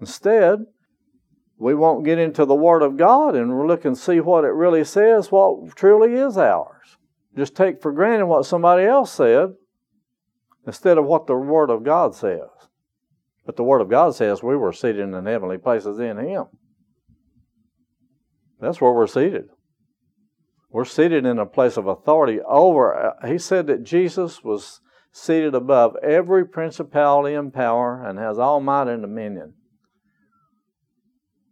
Instead, we won't get into the Word of God and look and see what it really says, what truly is ours. Just take for granted what somebody else said instead of what the Word of God says. But the Word of God says we were seated in heavenly places in Him. That's where we're seated. We're seated in a place of authority over. Uh, he said that Jesus was seated above every principality and power and has all might and dominion.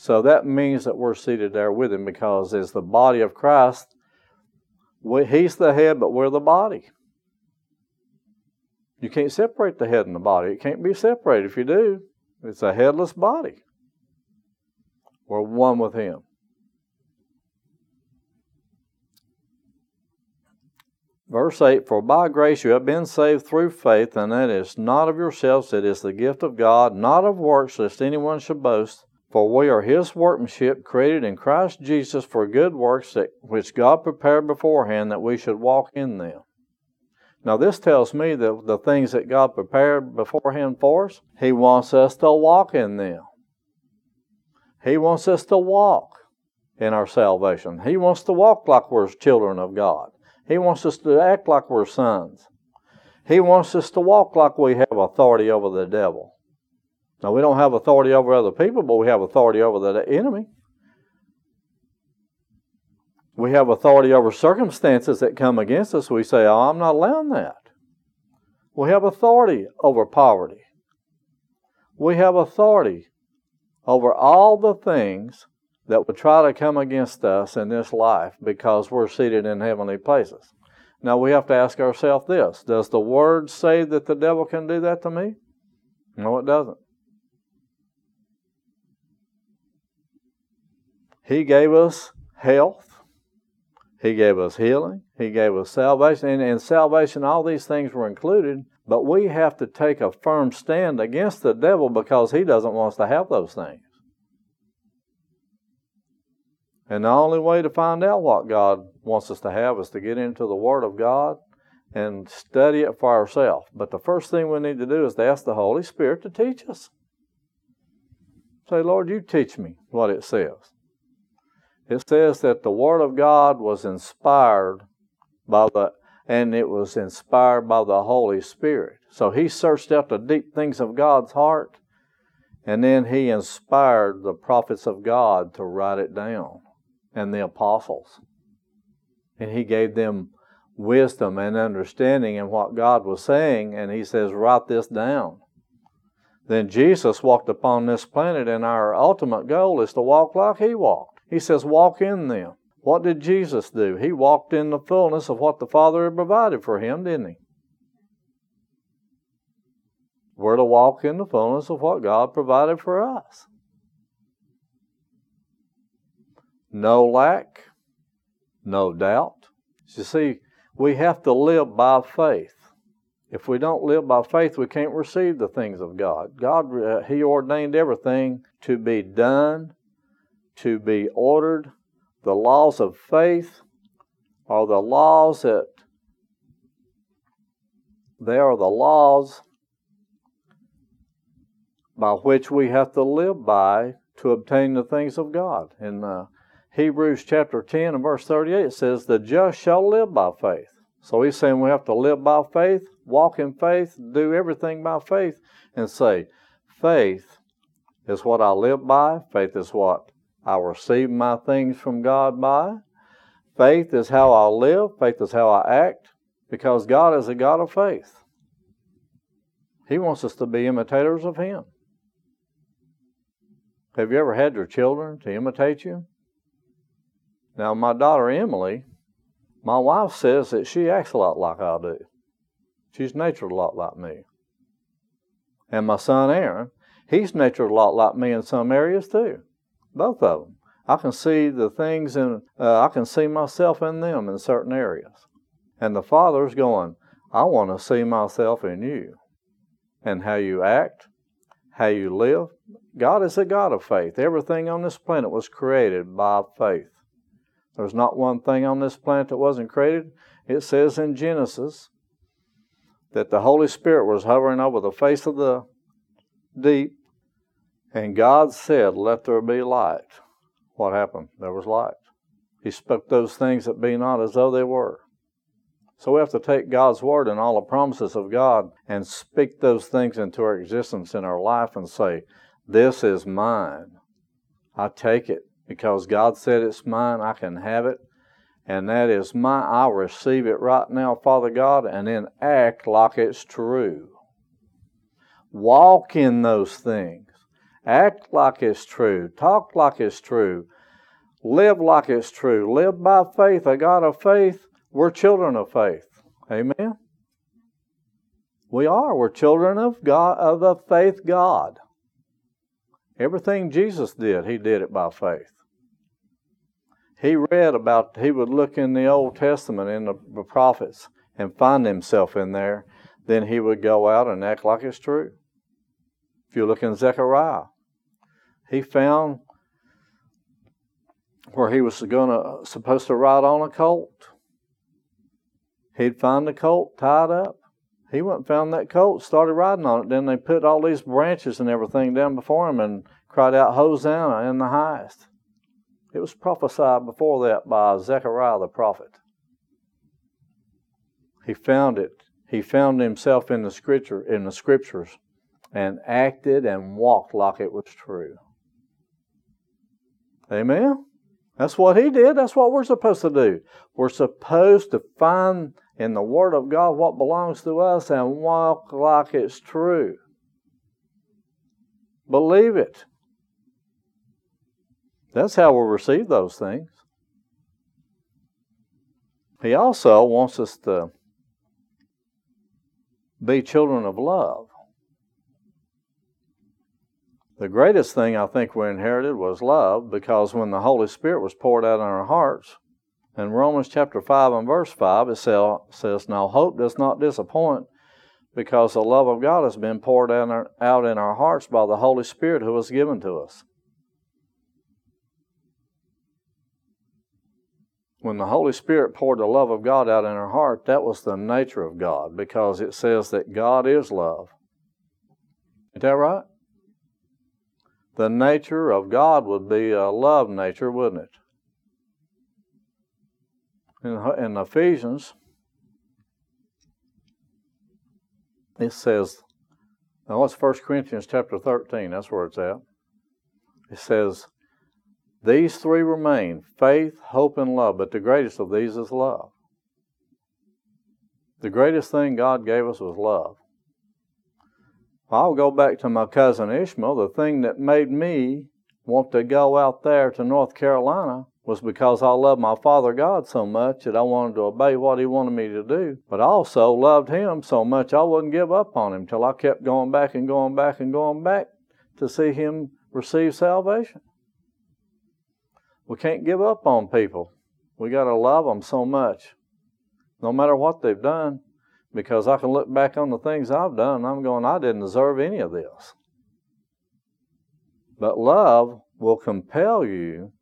So that means that we're seated there with him because as the body of Christ, we, he's the head, but we're the body. You can't separate the head and the body. It can't be separated. If you do, it's a headless body. We're one with him. Verse 8 For by grace you have been saved through faith, and that is not of yourselves, it is the gift of God, not of works, lest anyone should boast. For we are his workmanship, created in Christ Jesus for good works that, which God prepared beforehand that we should walk in them. Now, this tells me that the things that God prepared beforehand for us, He wants us to walk in them. He wants us to walk in our salvation. He wants to walk like we're children of God. He wants us to act like we're sons. He wants us to walk like we have authority over the devil. Now, we don't have authority over other people, but we have authority over the enemy. We have authority over circumstances that come against us. We say, oh, I'm not allowing that. We have authority over poverty. We have authority over all the things that would try to come against us in this life because we're seated in heavenly places. Now we have to ask ourselves this Does the Word say that the devil can do that to me? No, it doesn't. He gave us health. He gave us healing. He gave us salvation. And in salvation, all these things were included. But we have to take a firm stand against the devil because he doesn't want us to have those things. And the only way to find out what God wants us to have is to get into the Word of God and study it for ourselves. But the first thing we need to do is to ask the Holy Spirit to teach us. Say, Lord, you teach me what it says it says that the Word of God was inspired by the and it was inspired by the Holy Spirit. So he searched out the deep things of God's heart, and then he inspired the prophets of God to write it down, and the apostles. And he gave them wisdom and understanding in what God was saying, and he says, Write this down. Then Jesus walked upon this planet, and our ultimate goal is to walk like he walked. He says, walk in them. What did Jesus do? He walked in the fullness of what the Father had provided for him, didn't he? We're to walk in the fullness of what God provided for us. No lack, no doubt. You see, we have to live by faith. If we don't live by faith, we can't receive the things of God. God, uh, He ordained everything to be done to be ordered. The laws of faith are the laws that they are the laws by which we have to live by to obtain the things of God. In uh, Hebrews chapter 10 and verse 38, it says, The just shall live by faith. So he's saying we have to live by faith, walk in faith, do everything by faith, and say, Faith is what I live by, faith is what I receive my things from God by. Faith is how I live, faith is how I act, because God is a God of faith. He wants us to be imitators of Him. Have you ever had your children to imitate you? Now, my daughter Emily, my wife says that she acts a lot like I do. She's natured a lot like me. And my son Aaron, he's natured a lot like me in some areas too. Both of them. I can see the things and uh, I can see myself in them in certain areas. And the Father's going, I want to see myself in you and how you act, how you live. God is a God of faith. Everything on this planet was created by faith. There's not one thing on this planet that wasn't created. It says in Genesis that the Holy Spirit was hovering over the face of the deep, and God said, Let there be light. What happened? There was light. He spoke those things that be not as though they were. So we have to take God's word and all the promises of God and speak those things into our existence in our life and say, This is mine. I take it because God said it's mine. I can have it. And that is mine. I'll receive it right now, Father God, and then act like it's true. Walk in those things. Act like it's true. Talk like it's true. Live like it's true. Live by faith, a God of faith we're children of faith. Amen. We are. We're children of God of the faith God. Everything Jesus did, he did it by faith. He read about he would look in the Old Testament in the prophets and find himself in there. Then he would go out and act like it's true. If you look in Zechariah, he found where he was gonna supposed to ride on a colt He'd find the colt tied up. He went and found that colt, started riding on it. Then they put all these branches and everything down before him and cried out, Hosanna in the highest. It was prophesied before that by Zechariah the prophet. He found it. He found himself in the scripture in the scriptures and acted and walked like it was true. Amen. That's what he did. That's what we're supposed to do. We're supposed to find in the Word of God what belongs to us and walk like it's true. Believe it. That's how we'll receive those things. He also wants us to be children of love. The greatest thing I think we inherited was love because when the Holy Spirit was poured out in our hearts, in Romans chapter 5 and verse 5, it says, Now hope does not disappoint because the love of God has been poured out in our hearts by the Holy Spirit who was given to us. When the Holy Spirit poured the love of God out in our heart, that was the nature of God because it says that God is love. Is that right? The nature of God would be a love nature, wouldn't it? In, in Ephesians, it says, now it's 1 Corinthians chapter 13, that's where it's at. It says, These three remain faith, hope, and love, but the greatest of these is love. The greatest thing God gave us was love. I'll go back to my cousin Ishmael. The thing that made me want to go out there to North Carolina was because I loved my Father God so much that I wanted to obey what He wanted me to do. But I also loved Him so much I wouldn't give up on Him till I kept going back and going back and going back to see Him receive salvation. We can't give up on people. We got to love them so much, no matter what they've done because I can look back on the things I've done and I'm going, I didn't deserve any of this. But love will compel you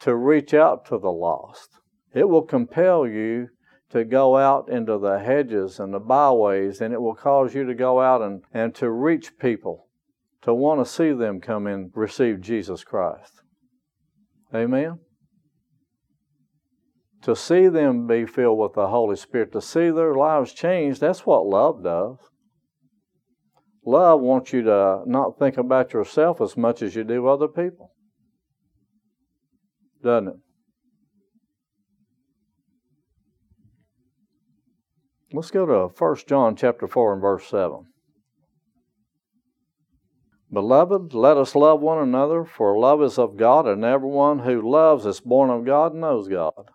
to reach out to the lost. It will compel you to go out into the hedges and the byways, and it will cause you to go out and, and to reach people, to want to see them come and receive Jesus Christ. Amen? To see them be filled with the Holy Spirit, to see their lives changed, that's what love does. Love wants you to not think about yourself as much as you do other people. Doesn't it? Let's go to 1 John chapter 4 and verse 7. Beloved, let us love one another, for love is of God, and everyone who loves is born of God and knows God.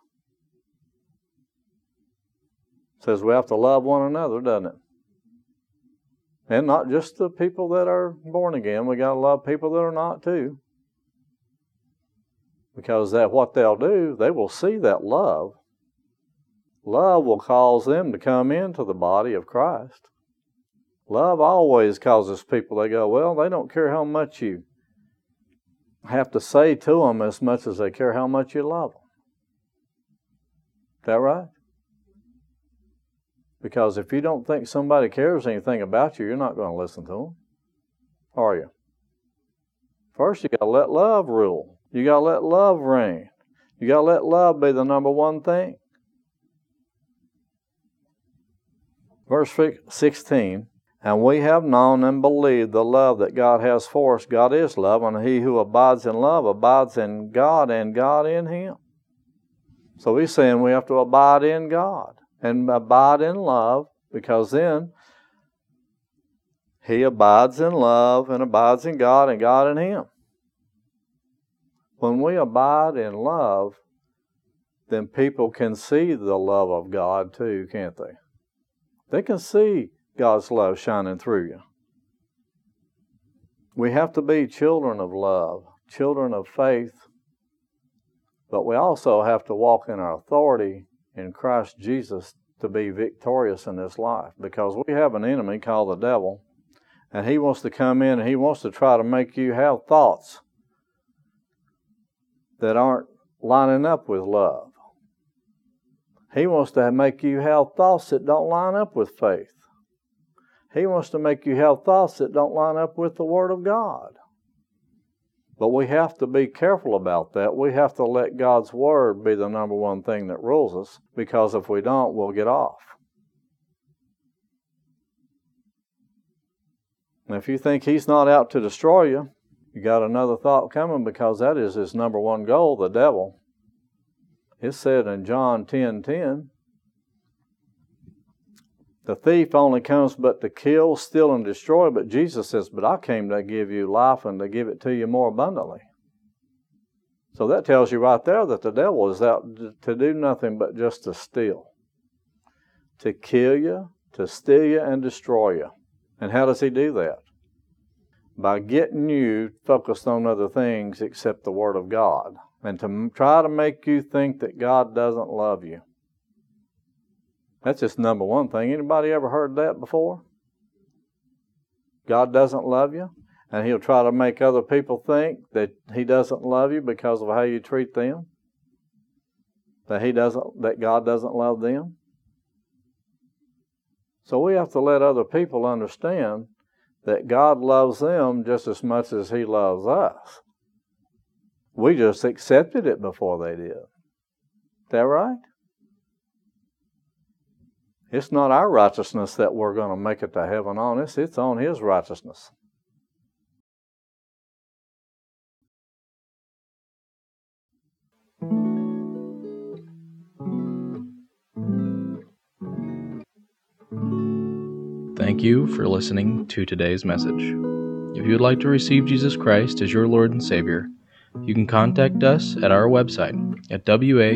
Says we have to love one another, doesn't it? And not just the people that are born again, we got to love people that are not too. Because that what they'll do, they will see that love. Love will cause them to come into the body of Christ. Love always causes people, they go, well, they don't care how much you have to say to them as much as they care how much you love them. Is that right? Because if you don't think somebody cares anything about you, you're not going to listen to them, are you? First, you got to let love rule. You got to let love reign. You got to let love be the number one thing. Verse 16 And we have known and believed the love that God has for us. God is love, and he who abides in love abides in God, and God in him. So he's saying we have to abide in God and abide in love because then he abides in love and abides in God and God in him. When we abide in love, then people can see the love of God too, can't they? They can see God's love shining through you. We have to be children of love, children of faith, but we also have to walk in our authority in Christ Jesus to be victorious in this life because we have an enemy called the devil, and he wants to come in and he wants to try to make you have thoughts that aren't lining up with love. He wants to make you have thoughts that don't line up with faith. He wants to make you have thoughts that don't line up with the Word of God. But we have to be careful about that. We have to let God's Word be the number one thing that rules us, because if we don't, we'll get off. And if you think He's not out to destroy you, you got another thought coming because that is His number one goal, the devil. It said in John 10 10, the thief only comes but to kill, steal, and destroy. But Jesus says, But I came to give you life and to give it to you more abundantly. So that tells you right there that the devil is out to do nothing but just to steal, to kill you, to steal you, and destroy you. And how does he do that? By getting you focused on other things except the Word of God, and to try to make you think that God doesn't love you. That's just number one thing. Anybody ever heard that before? God doesn't love you, and He'll try to make other people think that He doesn't love you because of how you treat them. That He doesn't, that God doesn't love them. So we have to let other people understand that God loves them just as much as He loves us. We just accepted it before they did. Is that right? It's not our righteousness that we're going to make it to heaven on. It's, it's on His righteousness. Thank you for listening to today's message. If you would like to receive Jesus Christ as your Lord and Savior, you can contact us at our website at wacba.org.